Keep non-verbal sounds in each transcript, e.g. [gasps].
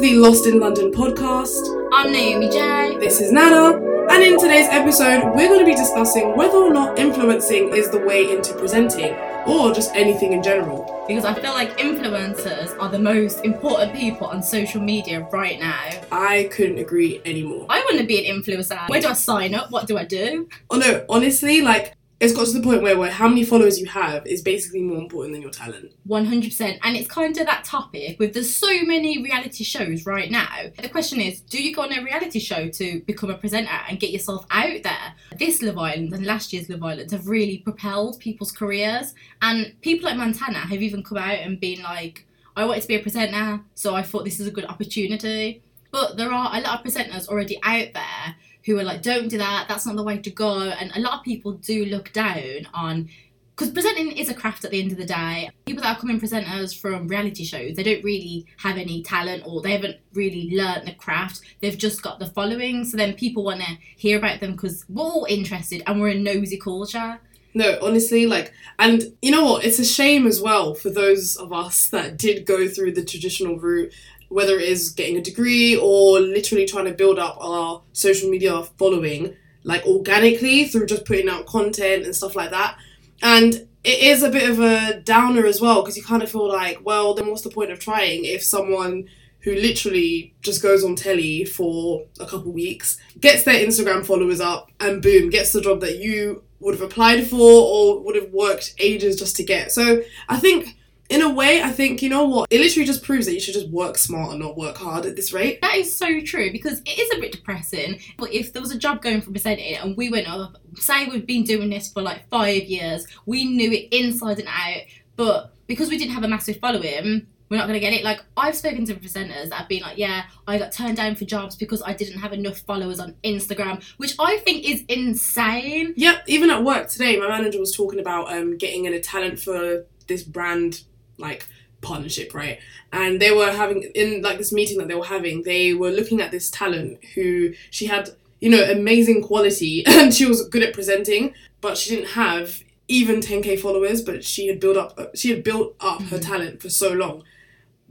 is the Lost in London podcast. I'm Naomi J. This is Nana, and in today's episode, we're going to be discussing whether or not influencing is the way into presenting, or just anything in general. Because I feel like influencers are the most important people on social media right now. I couldn't agree anymore. I want to be an influencer. Where do I sign up? What do I do? Oh no, honestly, like it's got to the point where, where how many followers you have is basically more important than your talent. 100%. And it's kind of that topic with there's so many reality shows right now. The question is, do you go on a reality show to become a presenter and get yourself out there? This Love Island and last year's Love Island have really propelled people's careers. And people like Montana have even come out and been like, I wanted to be a presenter, so I thought this is a good opportunity. But there are a lot of presenters already out there who are like, don't do that, that's not the way to go. And a lot of people do look down on because presenting is a craft at the end of the day. People that are coming presenters from reality shows, they don't really have any talent or they haven't really learned the craft. They've just got the following. So then people want to hear about them because we're all interested and we're a nosy culture. No, honestly, like, and you know what? It's a shame as well for those of us that did go through the traditional route whether it is getting a degree or literally trying to build up our social media following, like organically through just putting out content and stuff like that. And it is a bit of a downer as well because you kind of feel like, well, then what's the point of trying if someone who literally just goes on telly for a couple weeks, gets their Instagram followers up, and boom, gets the job that you would have applied for or would have worked ages just to get. So I think in a way, I think, you know what? It literally just proves that you should just work smart and not work hard at this rate. That is so true because it is a bit depressing. But if there was a job going for presenting and we went up, say we've been doing this for like five years, we knew it inside and out, but because we didn't have a massive following, we're not going to get it. Like, I've spoken to presenters that have been like, yeah, I got turned down for jobs because I didn't have enough followers on Instagram, which I think is insane. Yep, even at work today, my manager was talking about um, getting in a talent for this brand like partnership, right? And they were having in like this meeting that they were having, they were looking at this talent who she had, you know, amazing quality [laughs] and she was good at presenting, but she didn't have even 10k followers, but she had built up she had built up mm-hmm. her talent for so long.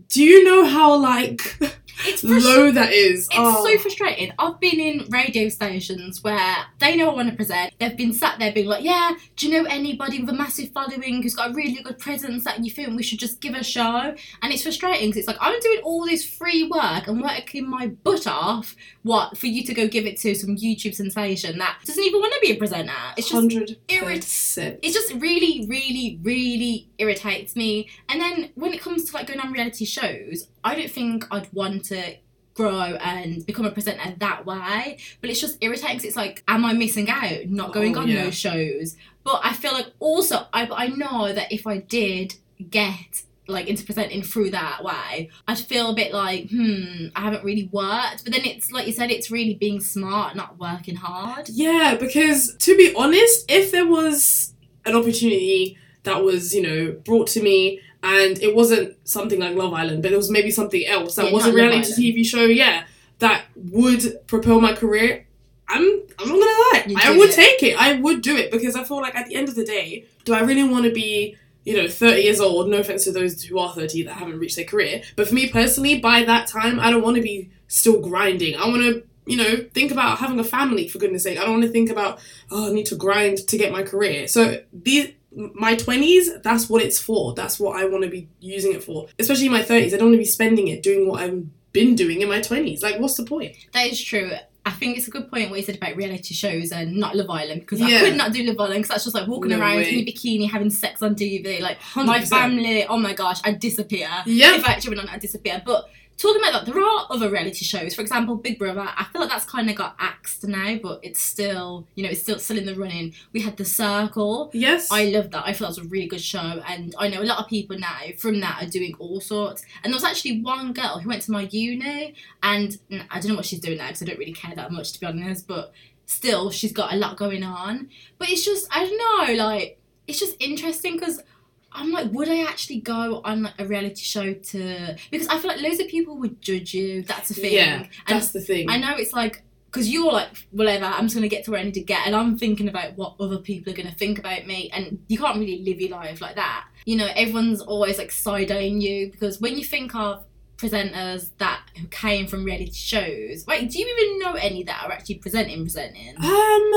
Do you know how like [laughs] it's low that is. It's oh. so frustrating. I've been in radio stations where they know I want to present. They've been sat there being like, "Yeah, do you know anybody with a massive following who's got a really good presence that you think we should just give a show?" And it's frustrating because it's like I'm doing all this free work and working my butt off. What for you to go give it to some YouTube sensation that doesn't even want to be a presenter? It's just 100%. It just really, really, really irritates me. And then when it comes to like going on reality shows, I don't think I'd want to grow and become a presenter that way. But it's just irritating because it's like, am I missing out not going oh, on yeah. those shows? But I feel like also, I, I know that if I did get like into presenting through that way, I'd feel a bit like, hmm, I haven't really worked. But then it's like you said, it's really being smart, not working hard. Yeah, because to be honest, if there was an opportunity that was, you know, brought to me and it wasn't something like Love Island, but it was maybe something else that yeah, was a reality TV show, yeah, that would propel my career. I'm I'm not gonna lie, I would it. take it. I would do it because I feel like at the end of the day, do I really want to be you know 30 years old? No offense to those who are 30 that haven't reached their career, but for me personally, by that time, I don't want to be still grinding. I want to you know, think about having a family for goodness sake. I don't want to think about, oh, I need to grind to get my career. So these my 20s, that's what it's for. That's what I want to be using it for. Especially in my 30s, I don't want to be spending it doing what I've been doing in my 20s. Like, what's the point? That is true. I think it's a good point what you said about reality shows and not Love Island because yeah. I could not do Love Island because that's just like walking no around way. in a bikini having sex on TV. Like 100%. my family, oh my gosh, I'd disappear. Yeah. If I actually went on, I'd disappear. But talking about that, there are other reality shows. For example, Big Brother. I feel like that's kind of got axed now, but it's still, you know, it's still still in the running. We had The Circle. Yes. I love that. I thought that was a really good show, and I know a lot of people now from that are doing all sorts. And there was actually one girl who went to my uni, and I don't know what she's doing now because I don't really care that much to be honest, but still, she's got a lot going on. But it's just, I don't know, like it's just interesting because I'm like, would I actually go on like a reality show to? Because I feel like loads of people would judge you. That's the thing. Yeah, that's the thing. I know it's like because you're like whatever. I'm just gonna get to where I need to get, and I'm thinking about what other people are gonna think about me, and you can't really live your life like that. You know, everyone's always like side eyeing you because when you think of presenters that came from reality shows. Wait, do you even know any that are actually presenting presenting? Um,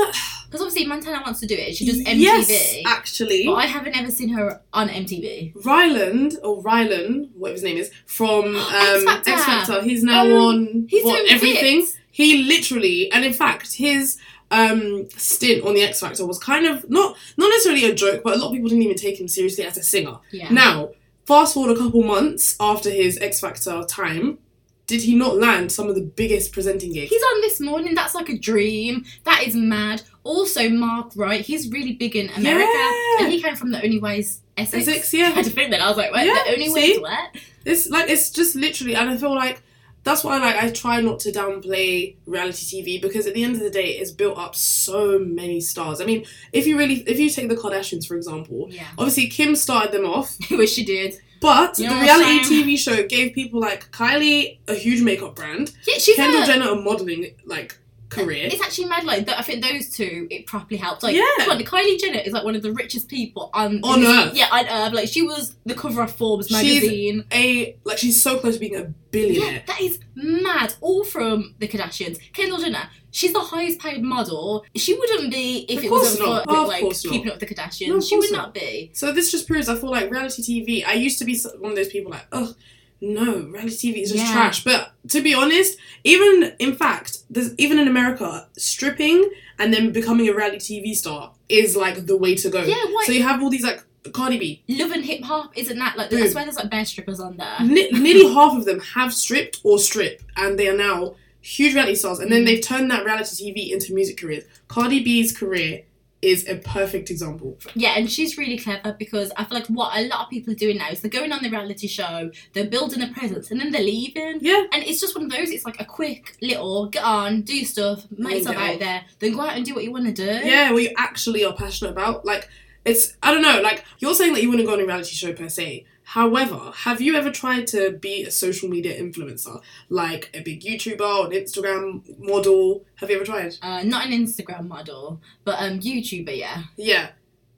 Because obviously Montana wants to do it. She does MTV. yes, actually, but I haven't ever seen her on MTV. Ryland or Rylan, whatever his name is, from [gasps] um, X Factor. He's now Um, on He's what, everything. bits. He literally, and in fact, his um stint on the X Factor was kind of not not necessarily a joke, but a lot of people didn't even take him seriously as a singer. Yeah. Now, fast forward a couple months after his X Factor time, did he not land some of the biggest presenting gigs? He's on this morning. That's like a dream. That is mad. Also, Mark Wright. He's really big in America, Yeah. and he came from the Only Ways Essex. Essex, yeah. [laughs] I had to think that. I was like, wait, Yeah, the Only see? Ways what? It's like it's just literally, and I feel like that's why like I try not to downplay reality TV because at the end of the day, it's built up so many stars. I mean, if you really, if you take the Kardashians for example, Yeah. obviously Kim started them off, [laughs] I wish she did. but You the know what reality TV show gave people like Kylie a huge makeup brand, Yeah, she's Kendall a, Jenner a modeling like career. It's actually mad. Like I think those two, it properly helped. Like, Yeah. come on, Kylie Jenner is like one of the richest people on On in- Earth. Yeah, on Earth. Like she was the cover of Forbes She's magazine. A like she's so close to being a billionaire. Yeah, that is mad. All from the Kardashians. Kendall Jenner, she's the highest paid model. She wouldn't be if Of it wasn't not. for like course not. keeping up with the Kardashians. No, she would not, not. be. So this just proves I feel like reality TV. I used to be one of those people like, ugh, no, reality TV is just Yeah. trash. But to be honest, even in fact, there's even in America, stripping and then becoming a reality TV star is like the way to go. Yeah, what? So you have all these like Cardi B. Love and hip hop isn't that like? Boom. swear there's like bare strippers on there. Ni- nearly [laughs] half of them have stripped or strip, and they are now huge reality stars. And Mm. then they've turned that reality TV into music careers. Cardi B's career is a perfect example. Yeah, and she's really clever because I feel like what a lot of people are doing now is they're going on the reality show, they're building a presence, and then they're leaving. Yeah. And it's just one of those. It's like a quick little get on, do your stuff, make yourself out there, then go out and do what you want to do. Yeah, what you actually are passionate about. Like, it's, I don't know, like, you're saying that you wouldn't go on a reality show per se. However, have you ever tried to be a social media influencer? Like a big YouTuber or an Instagram model? Have you ever tried? Uh, not an Instagram model, but um, YouTuber. Yeah. Yeah.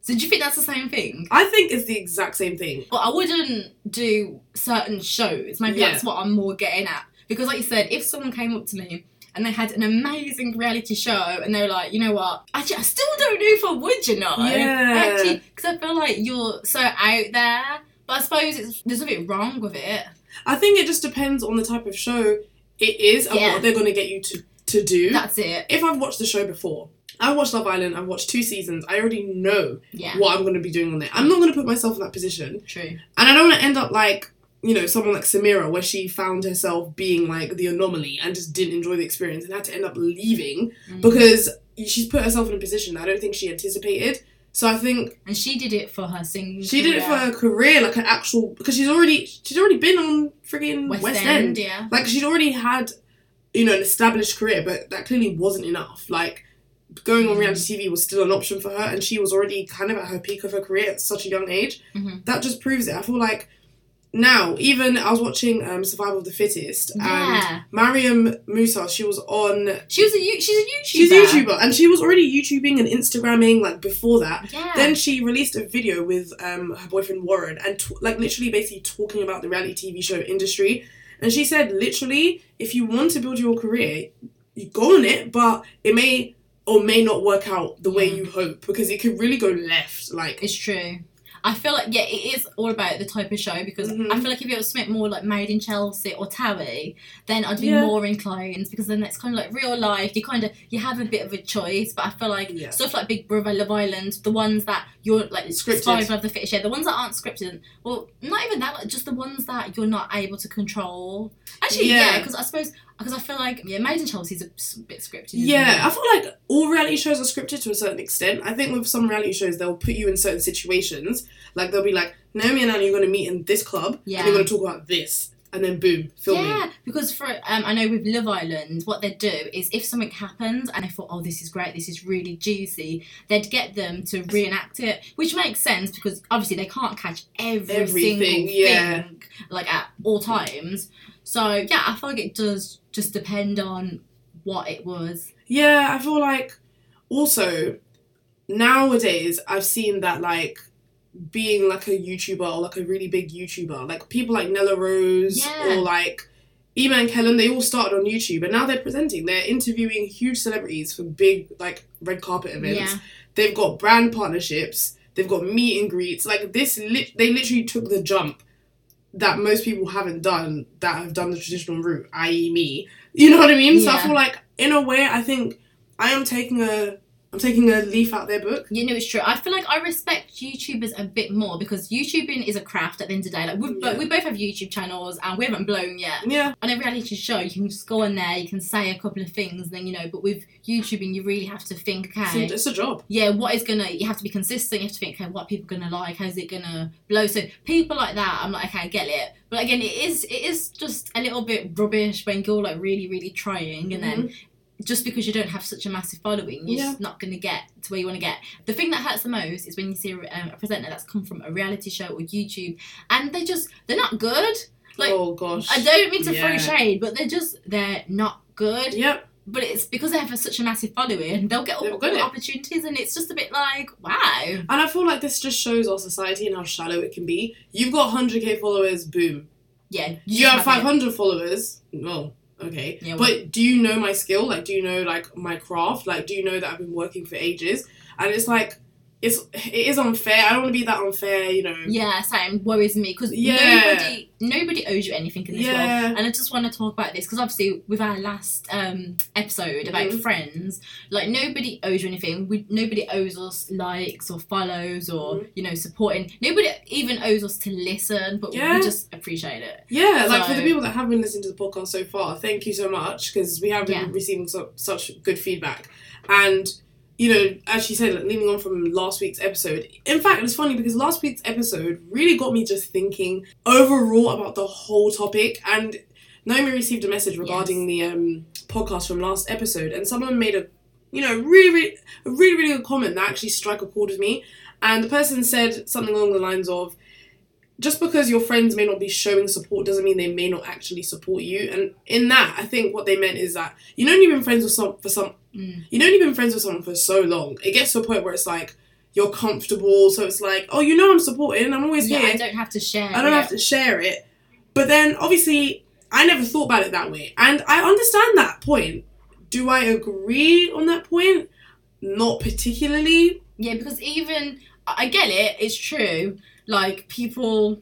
So do you think that's the same thing? I think it's the exact same thing. But I wouldn't do certain shows. Maybe Yeah. that's what I'm more getting at. Because, like you said, if someone came up to me and they had an amazing reality show and they were like, you know what, actually, I still don't know if I would, you know. Yeah. Actually, because I feel like you're so out there. But I suppose it's, there's nothing wrong with it. I think it just depends on the type of show it is and Yeah. what they're going to get you to, to do. That's it. if I've watched the show before, I've watched Love Island, I've watched two seasons, I already know Yeah. what I'm going to be doing on there. I'm not going to put myself in that position. True. And I don't want to end up like, you know, someone like Samira, where she found herself being like the anomaly and just didn't enjoy the experience and had to end up leaving Mm. because she's put herself in a position that I don't think she anticipated. So I think And she did it for her singing. she did it for her career, like an actual because she's already she's already been on friggin' West, West, End, End. yeah. Like she'd already had, you know, an established career, but that clearly wasn't enough. Like going on Mm. reality TV was still an option for her, and she was already kind of at her peak of her career at such a young age. Mhm. That just proves it. I feel like now, even I was watching um, Survival of the Fittest, Yeah. and Mariam Musa, she was on. She was a she's a YouTuber. She's a YouTuber, and she was already YouTubing and Instagramming like before that. Yeah. Then she released a video with um, her boyfriend Warren and t- like literally basically talking about the reality TV show industry. And she said, literally, if you want to build your career, you go on it, but it may or may not work out the way you hope because it could really go left. Like, It's true. I feel like yeah, it is all about the type of show because Mhm. I feel like if it was something more like Made in Chelsea or Towie, then I'd be Yeah. more inclined because then it's kind of like real life. You kind of you have a bit of a choice, but I feel like Yeah. stuff like Big Brother, Love Island, the ones that you're like Scripted. Of the Fittest, yeah, the ones that aren't scripted. Well, not even that, like just the ones that you're not able to control. Actually, yeah, Yeah. because I suppose because I feel like yeah, Made in Chelsea's a bit scripted. yeah, I feel like all reality shows are scripted to a certain extent. I think with some reality shows, they'll put you in certain situations. Like, they'll be like, Naomi and Nana, you're going to meet in this club, Yeah. and you're going to talk about this. And then boom, filming. Yeah, because for um, I know with Love Island, what they'd do is if something happens and they thought, oh, this is great, this is really juicy, they'd get them to reenact it, which makes sense because obviously they can't catch every Everything, single yeah. thing like at all times. So yeah, I feel like it does just depend on what it was. Yeah, I feel like also nowadays I've seen that like being like a YouTuber or like a really big YouTuber. Like people like Nella Rose Yeah. or like Ema and Kellen, they all started on YouTube and now they're presenting. They're interviewing huge celebrities for big like red carpet events. Yeah. They've got brand partnerships. They've got meet and greets. Like this, lit- they literally took the jump that most people haven't done that have done the traditional route, i.e., me. You know what I mean? So I feel like, in a way, I think I am taking a, I'm taking a leaf out their book. You know, it's true. I feel like I respect YouTubers a bit more because YouTubing is a craft at the end of the day. Like, we Yeah. we both have YouTube channels and we haven't blown yet. Yeah, On a reality show, you can just go on there, you can say a couple of things, then, you know, but with YouTubing, you really have to think, it's, okay, a, it's a job. yeah, what is gonna, you have to be consistent, you have to think, okay, what are people gonna like, how's it gonna blow? So people like that, I'm like, okay, I get it. But again, it is, it is just a little bit rubbish when you're like really, really trying and then mm-hmm. Just because you don't have such a massive following, you're Yeah. just not going to get to where you want to get. The thing that hurts the most is when you see a, um, a presenter that's come from a reality show or YouTube, and they just they're not good. Like oh gosh. I don't mean to Yeah. throw shade, but they're just they're not good. Yep. But it's because they have a, such a massive following, they'll get all, They've got all it. opportunities, and it's just a bit like wow. And I feel like this just shows our society and how shallow it can be. You've got 100k followers, boom. Yeah, You have it. 500 followers, well, okay. Yeah, but do you know my skill? Like, do you know like my craft? Like, do you know that I've been working for ages? And it's like, it's it is unfair. I don't want to be that unfair, you know. Yeah, same worries me because Yeah. nobody nobody owes you anything in this world. And I just want to talk about this because obviously with our last um, episode about Mhm. friends, like nobody owes you anything. We, nobody owes us likes or follows or Mhm. you know supporting. Nobody even owes us to listen, but Yeah. we just appreciate it. Yeah, like for the people that have been listening to the podcast so far, thank you so much because we have been Yeah. receiving so, such good feedback. And, you know, as she said, like, leaning on from last week's episode, in fact, it's funny because last week's episode really got me just thinking overall about the whole topic. And Naomi received a message regarding the um, podcast from last episode, and someone made a, you know, really, really, a really, really good comment that actually struck a chord with me. And the person said something along the lines of, just because your friends may not be showing support doesn't mean they may not actually support you. And in that, I think what they meant is that you know you've been friends with some for some Mm. you know you've been friends with someone for so long. It gets to a point where it's like you're comfortable, so it's like, oh, you know I'm supporting, I'm always Yeah, here. I don't have to share. I don't it. have to share it. But then obviously I never thought about it that way. And I understand that point. Do I agree on that point? Not particularly. Yeah, because even I I get it. It's true. Like people,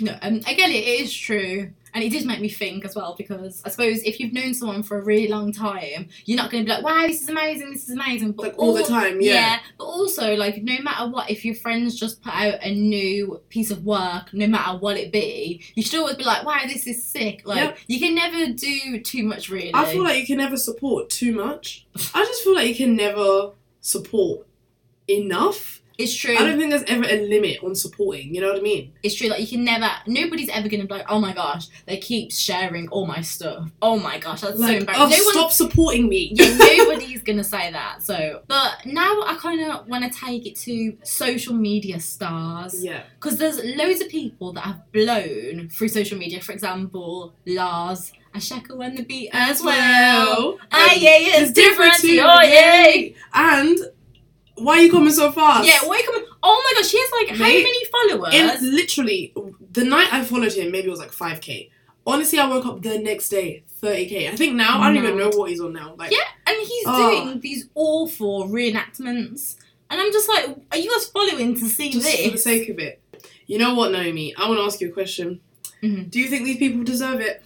no, um, I get it. It is true, and it did make me think as well. Because I suppose if you've known someone for a really long time, you're not going to be like, "Wow, this is amazing. This is amazing." But Like all the al- time, yeah. but also like no matter what, if your friends just put out a new piece of work, no matter what it be, you should always be like, "Wow, this is sick." Like Yep. you can never do too much, really. I feel like you can never support too much. [laughs] I just feel like you can never support enough. It's true. I don't think there's ever a limit on supporting. You know what I mean? It's true, like you can never nobody's ever gonna be like, oh my gosh, they keep sharing all my stuff. Oh my gosh, that's so Like, embarrassing. oh, no one stop supporting me. yeah, [laughs] nobody's gonna say that. So but now I kinda wanna take it to social media stars. yeah. Because there's loads of people that have blown through social media. For example, Lars, Asheka and the beat as well. Ah Um, yeah, yeah, it's different to oh yeah. And why are you coming so fast? Yeah, why are you coming? Oh my gosh, he has like how many followers? In literally the night I followed him, maybe it was like five k. Honestly, I woke up the next day, thirty k. I think now I don't even know what he's on now. Like, Yeah, and he's Oh. doing these awful reenactments. And I'm just like, are you guys following to see just this? for the sake of it. You know what, Naomi? I want to ask you a question. Mhm. Do you think these people deserve it?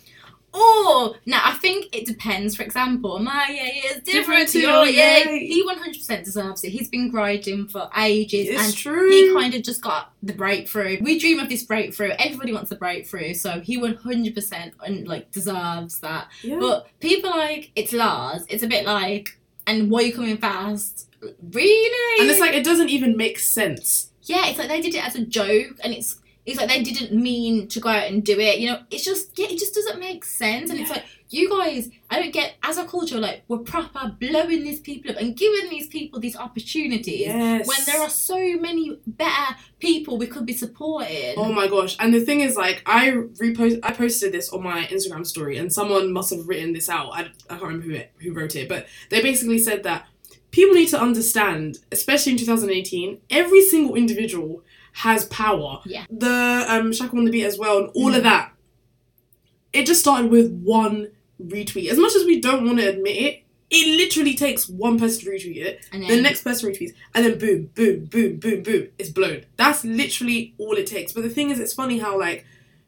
Or now I think it depends. For example, my yeah is different Different to your yay. He 100% deserves it. He's been grinding for ages, It's and true. he kind of just got the breakthrough. We dream of this breakthrough. Everybody wants a breakthrough, so he 100% and like deserves that. yeah. But people like it's Lars. It's a bit like, and why are you coming fast? Really? and it's like it doesn't even make sense. yeah, it's like they did it as a joke, and it's it's like they didn't mean to go out and do it. You know, it's just yeah, it just doesn't make sense. And it's like you guys, I don't get as a culture like we're proper blowing these people up and giving these people these opportunities Yes. when there are so many better people we could be supporting. Oh my gosh! And the thing is, like, I repost, I posted this on my Instagram story, and someone must have written this out. I, I can't remember who it, who wrote it, but they basically said that people need to understand, especially in 2018, every single individual has power. Yeah. The um Shaka on the beat as well, and all Mm. of that. It just started with one retweet. As much as we don't want to admit it, it literally takes one person to retweet it, And the next person retweets, and then boom, boom, boom, boom, boom, it's blown. That's literally all it takes. But the thing is, it's funny how like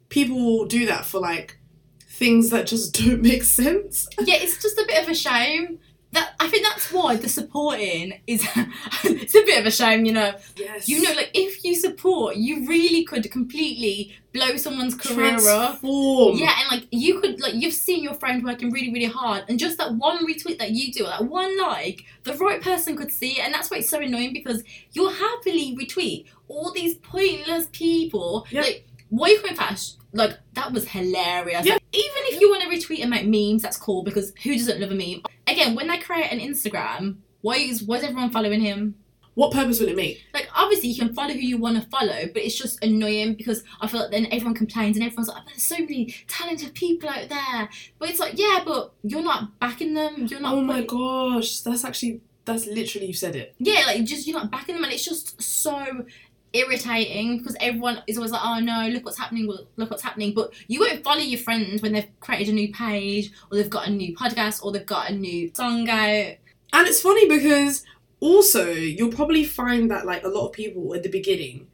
people will do that for like things that just [laughs] don't make sense. yeah, it's just a bit of a shame. That I think that's why the supporting is [laughs] it's a bit of a shame, you know. Yes. You know, like if you support, you really could completely blow someone's career up. transform. Yeah, and like you could like you've seen your friend working really, really hard, and just that one retweet that you do, that one like, the right person could see it, and that's why it's so annoying because you'll happily retweet all these pointless people. Yep. Like, why are you coming fast? Like that was hilarious. Yeah. Even if you want to retweet and make memes, that's cool because who doesn't love a meme? Again, when they create an Instagram, why is why is everyone following him? What purpose will it make? Like obviously you can follow who you want to follow, but it's just annoying because I feel like then everyone complains and everyone's like, oh, "There's so many talented people out there," but it's like, yeah, but you're not backing them. You're not. Oh my putting- gosh, that's actually that's literally you said it. Yeah, like just you're not backing them, and it's just so irritating because everyone is always like, "Oh no, look what's happening! Look what's happening!" But you won't follow your friends when they've created a new page or they've got a new podcast or they've got a new song out. And it's funny because also you'll probably find that like a lot of people at the beginning,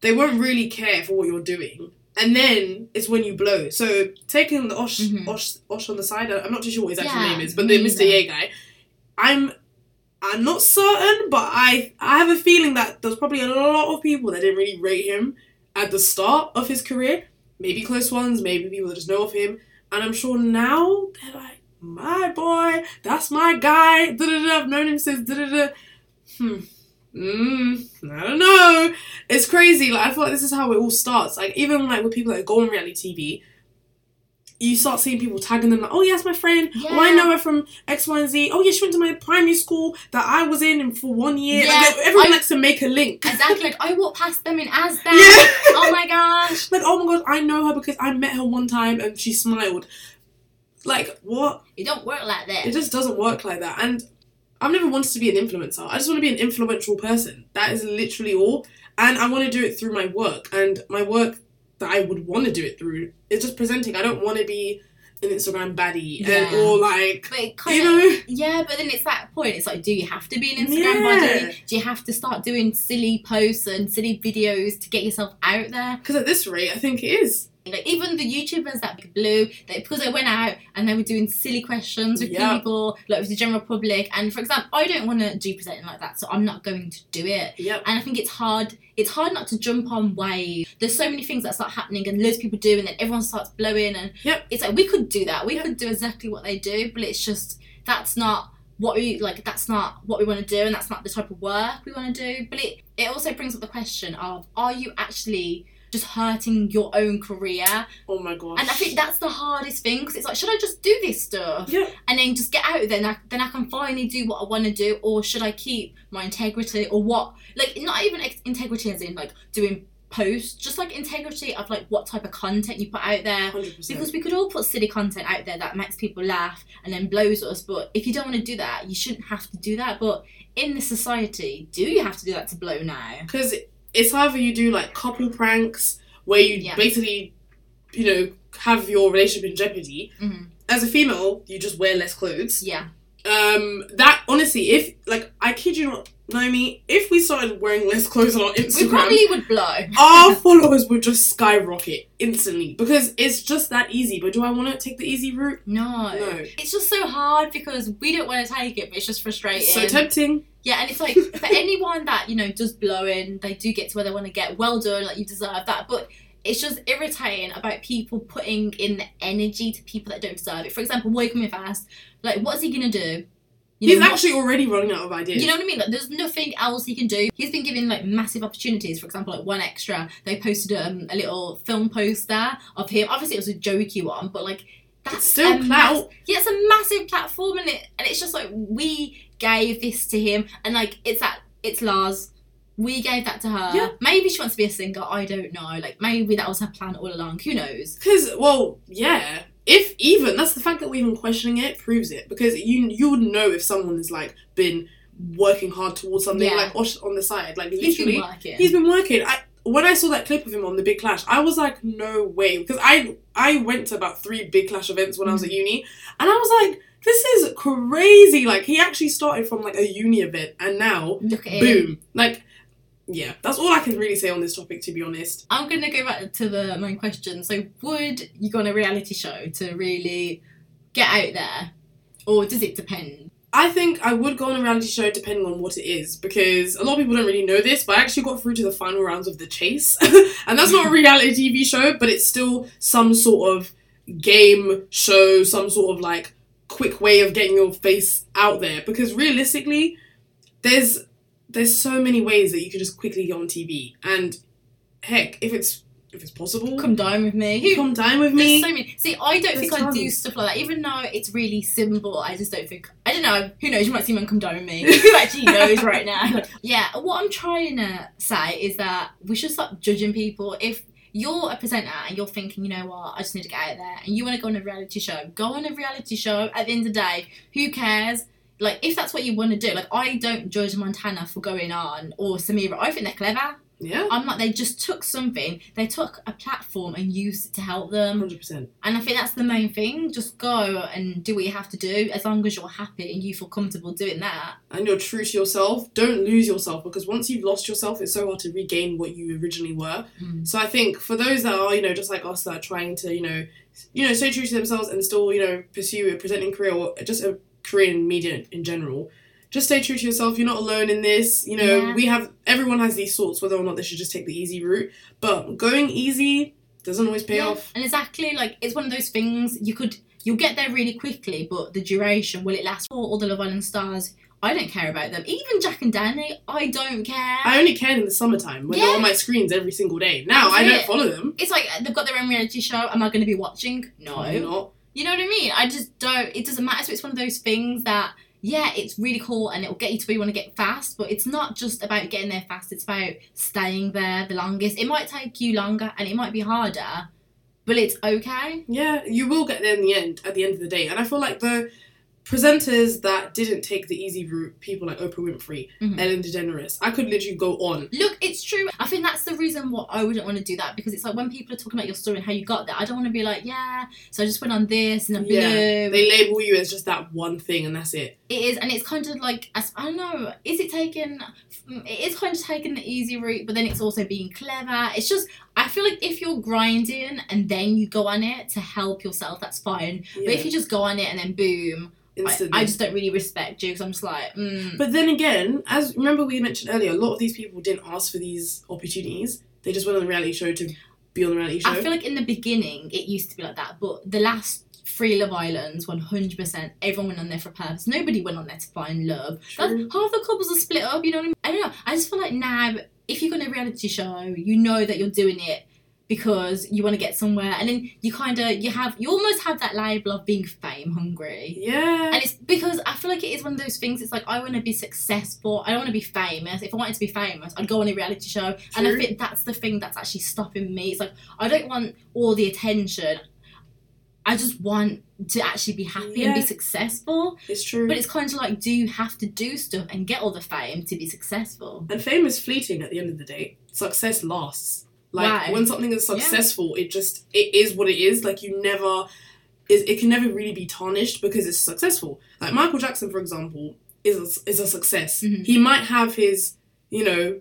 they won't really care for what you're doing. And then it's when you blow. So taking the Osh Mhm. Osh Osh on the side, I'm not too sure what his actual Yeah, name is, but the Mr. neither. Ye guy, I'm I'm not certain, but I I have a feeling that there's probably a lot of people that didn't really rate him at the start of his career. Maybe close ones, maybe people that just know of him. And I'm sure now they're like, my boy, that's my guy. Da da da. I've known him since da da da. Hmm. Mm, I don't know. It's crazy. Like I feel like this is how it all starts. Like even like with people that go on reality TV, you start seeing people tagging them like, oh yeah, that's my friend. Oh, I know her from X, Y, and Z. Oh yeah, she went to my primary school that I was in for one year. Yeah, Like, everyone I- likes to make a link. Exactly. like I walked past them in Asda. [laughs] Yeah. Oh my gosh. Like, oh my gosh, I know her because I met her one time and she smiled. Like, what? It don't work like that. It just doesn't work like that. And I've never wanted to be an influencer. I just want to be an influential person. That is literally all. And I want to do it through my work. And my work that I would want to do it through It's just presenting. I don't want to be an Instagram baddie and or like But it kind you know yeah, but then it's that point. It's like, do you have to be an Instagram Yeah. body? Do you have to start doing silly posts and silly videos to get yourself out there? because at this rate I think it is. Like even the YouTubers that blew, they because they went out and they were doing silly questions with Yeah. people, like with the general public. And for example, I don't want to do presenting like that, so I'm not going to do it. Yep. And I think it's hard. It's hard not to jump on wave. There's so many things that start happening, and loads of people do, and then everyone starts blowing. And Yep. it's like we could do that. We Yep. could do exactly what they do, but it's just that's not what we like. That's not what we want to do, and that's not the type of work we want to do. But it it also brings up the question of are you actually just hurting your own career? Oh my gosh. And I think that's the hardest thing because it's like, should I just do this stuff? Yeah. and then just get out of there and I, then I can finally do what I want to do or should I keep my integrity or what like not even integrity as in like doing posts just like integrity of like what type of content you put out there Hundred percent. because we could all put silly content out there that makes people laugh and then blows us but if you don't want to do that you shouldn't have to do that but in this society do you have to do that to blow now Because it's either you do like couple pranks where you Yeah. basically, you know, have your relationship in jeopardy. Mhm. As a female, you just wear less clothes. yeah Um, that honestly, if like I kid you not, Naomi, if we started wearing less clothes on our Instagram, we probably would blow our followers would just skyrocket instantly because it's just that easy. But do I want to take the easy route? no. No. It's just so hard because we don't want to take it, but it's just frustrating. It's so tempting. Yeah, and it's like [laughs] for anyone that you know does blow in, they do get to where they want to get. Well done, like you deserve that. But it's just irritating about people putting in the energy to people that don't deserve it. For example, Boy coming fast, like what's he gonna do? You He's know, what- actually already running out of ideas. you know what I mean? Like, there's nothing else he can do. He's been given like massive opportunities. For example, like one extra, they posted um, a little film poster of him. Obviously, it was a jokey one, but like that's It's still a clout. yeah, it's a massive platform, and it and it's just like we gave this to him, and like it's that it's Lars. We gave that to her. Yeah. Maybe she wants to be a singer. I don't know. Like maybe that was her plan all along. Who knows? Because, well, yeah. If even that's the fact that we're even questioning it proves it. Because you you would know if someone has like been working hard towards something Yeah. like on the side, like He's been literally. working. He's been working. I when I saw that clip of him on the Big Clash, I was like, no way, because I I went to about three Big Clash events when I was at mm. uni, and I was like, this is crazy. Like he actually started from like a uni event, and now at him. boom, like yeah, that's all I can really say on this topic, to be honest. I'm gonna go back to the main question. So, would you go on a reality show to really get out there, or does it depend? I think I would go on a reality show depending on what it is because a lot of people don't really know this, but I actually got through to the final rounds of The Chase. [laughs] and that's not a reality TV show, but it's still some sort of game show, some sort of like quick way of getting your face out there because realistically there's there's so many ways that you can just quickly get on TV and heck, if it's if it's possible, Come dine with me. [laughs] Come dine with There's me. so many. See, I don't There's think I do tons. stuff like that. Even though it's really simple, I just don't think. I don't know. Who knows? You might see someone come down with me. [laughs] Who actually knows right now? [laughs] Yeah. What I'm trying to say is that we should stop judging people. If you're a presenter and you're thinking, you know what, I just need to get out there, and you want to go on a reality show, go on a reality show. At the end of the day, who cares? Like, if that's what you want to do, like, I don't judge Montana for going on or Samira. I think they're clever. yeah, I'm like, they just took something, they took a platform and used it to help them. hundred percent. And I think that's the main thing. Just go and do what you have to do as long as you're happy and you feel comfortable doing that. and you're true to yourself, don't lose yourself because once you've lost yourself, it's so hard to regain what you originally were. Mm. So I think for those that are, you know, just like us that are trying to, you know, you know, stay true to themselves and still, you know, pursue a presenting career or just a in media in general, just stay true to yourself. You're not alone in this. You know, Yeah. we have everyone has these thoughts whether or not they should just take the easy route, but going easy doesn't always pay Yeah. off. And exactly like it's one of those things you could you'll get there really quickly, but the duration will it last for all the Love Island stars? I don't care about them. Even Jack and Dani, I don't care. I only care in the summertime when they're on my screens every single day. Now That's I don't it. follow them. it's like they've got their own reality show. Am I going to be watching? No. Probably not. You know what I mean? I just don't. It doesn't matter. So it's one of those things that yeah, it's really cool and it'll get you to where you want to get fast. But it's not just about getting there fast. It's about staying there the longest. It might take you longer and it might be harder, but it's okay. Yeah, you will get there in the end, at the end of the day. And I feel like the presenters that didn't take the easy route, people like Oprah Winfrey, Mhm. Ellen DeGeneres, I could literally go on. Look, it's true. I think that's the reason why I wouldn't want to do that because it's like when people are talking about your story and how you got there, I don't want to be like, yeah, so I just went on this and blue. Yeah, they label you as just that one thing and that's it. It is, and it's kind of like I don't know. Is it taking? It is kind of taking the easy route, but then it's also being clever. It's just I feel like if you're grinding and then you go on it to help yourself, that's fine. But if you just go on it and then boom, instantly. I just don't really respect you because I'm just like, mm, But then again, as remember we mentioned earlier, a lot of these people didn't ask for these opportunities. They just went on the reality show to be on the reality show. I feel like in the beginning it used to be like that, but the last three Love Islands, one hundred percent, everyone went on there for a purpose. Nobody went on there to find love. Half the couples are split up. You know what I mean? I don't know. I just feel like now, if you're going to a reality show, you know that you're doing it because you want to get somewhere, and then you kind of you have you almost have that label of being fame hungry. yeah. And it's because I feel like it is one of those things. It's like I want to be successful. I don't want to be famous. If I wanted to be famous, I'd go on a reality show. True. And I think that's the thing that's actually stopping me. It's like I don't want all the attention. I just want to actually be happy and be successful. it's true. But it's kind of like, do you have to do stuff and get all the fame to be successful? and fame is fleeting at the end of the day. Success lasts. Like Right. when something is Yeah. successful, it just it is what it is. Like you never is it can never really be tarnished because it's successful. Like Michael Jackson, for example, is a, is a success. Mhm. He might have his, you know,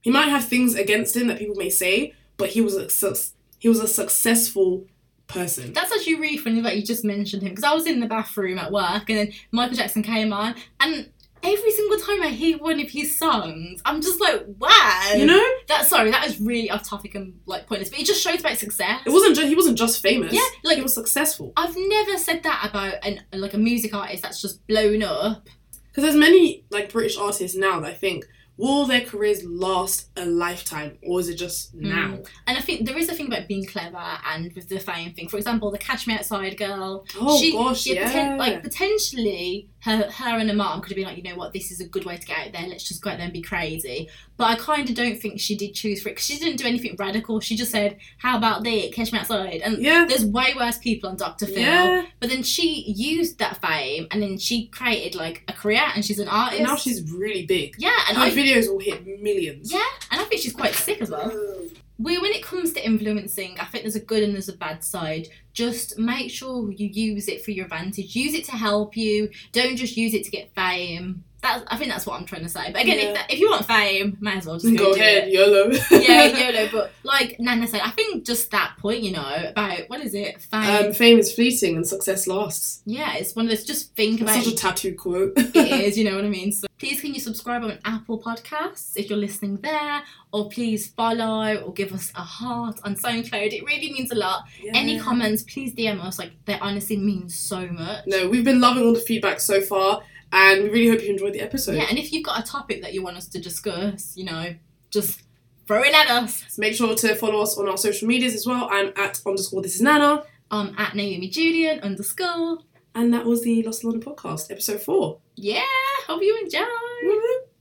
he might have things against him that people may say, but he was a suc- he was a successful person. That's actually really funny that you just mentioned him because I was in the bathroom at work and then Michael Jackson came on and every single time I hear one of his songs, I'm just like, wow. You know, That sorry, that is really off topic and like pointless, but it just shows about success. it wasn't just he wasn't just famous. Yeah, like he was successful. I've never said that about an like a music artist that's just blown up. Because there's many like British artists now that I think will their careers last a lifetime or is it just hmm. now? And I think there is a thing about being clever and with the fame thing. For example, the Catch Me Outside girl. Oh she, gosh, yeah, poten- like potentially her her and her mom could have been like, you know what, this is a good way to get out there. Let's just go out there and be crazy. But I kind of don't think she did choose for it because she didn't do anything radical. She just said, "How about that? Catch me outside." And yeah. there's way worse people on Dr. Phil. Yeah. But then she used that fame and then she created like a career and she's an artist. And now she's really big. yeah, and Her I videos will hit millions. yeah, and I think think she's quite sick as well. Oh. We, when it comes to influencing, I think there's a good and there's a bad side. Just make sure you use it for your advantage. Use it to help you. Don't just use it to get fame. That's, I think that's what I'm trying to say. But again, Yeah. if, that, if you want fame, might as well just go, Go ahead, it. YOLO. yeah, [laughs] YOLO. But like Nana said, I think just that point, you know, about what is it? Fame. Um, fame is fleeting and success lasts. yeah, it's one of those. Just think That's about such a tattoo quote. [laughs] it [laughs] is, you know what I mean? So please can you subscribe on Apple Podcasts if you're listening there, or please follow or give us a heart on SoundCloud. It really means a lot. Any comments, please DM us. Like they honestly mean so much. No, we've been loving all the feedback so far, and we really hope you enjoyed the episode. Yeah, and if you've got a topic that you want us to discuss, you know, just throw it at us. So make sure to follow us on our social medias as well. I'm at underscore this is Nana, I'm at Naomi Julian underscore. and that was the Lost London podcast, episode four. Yeah, hope you enjoy. Woo-hoo.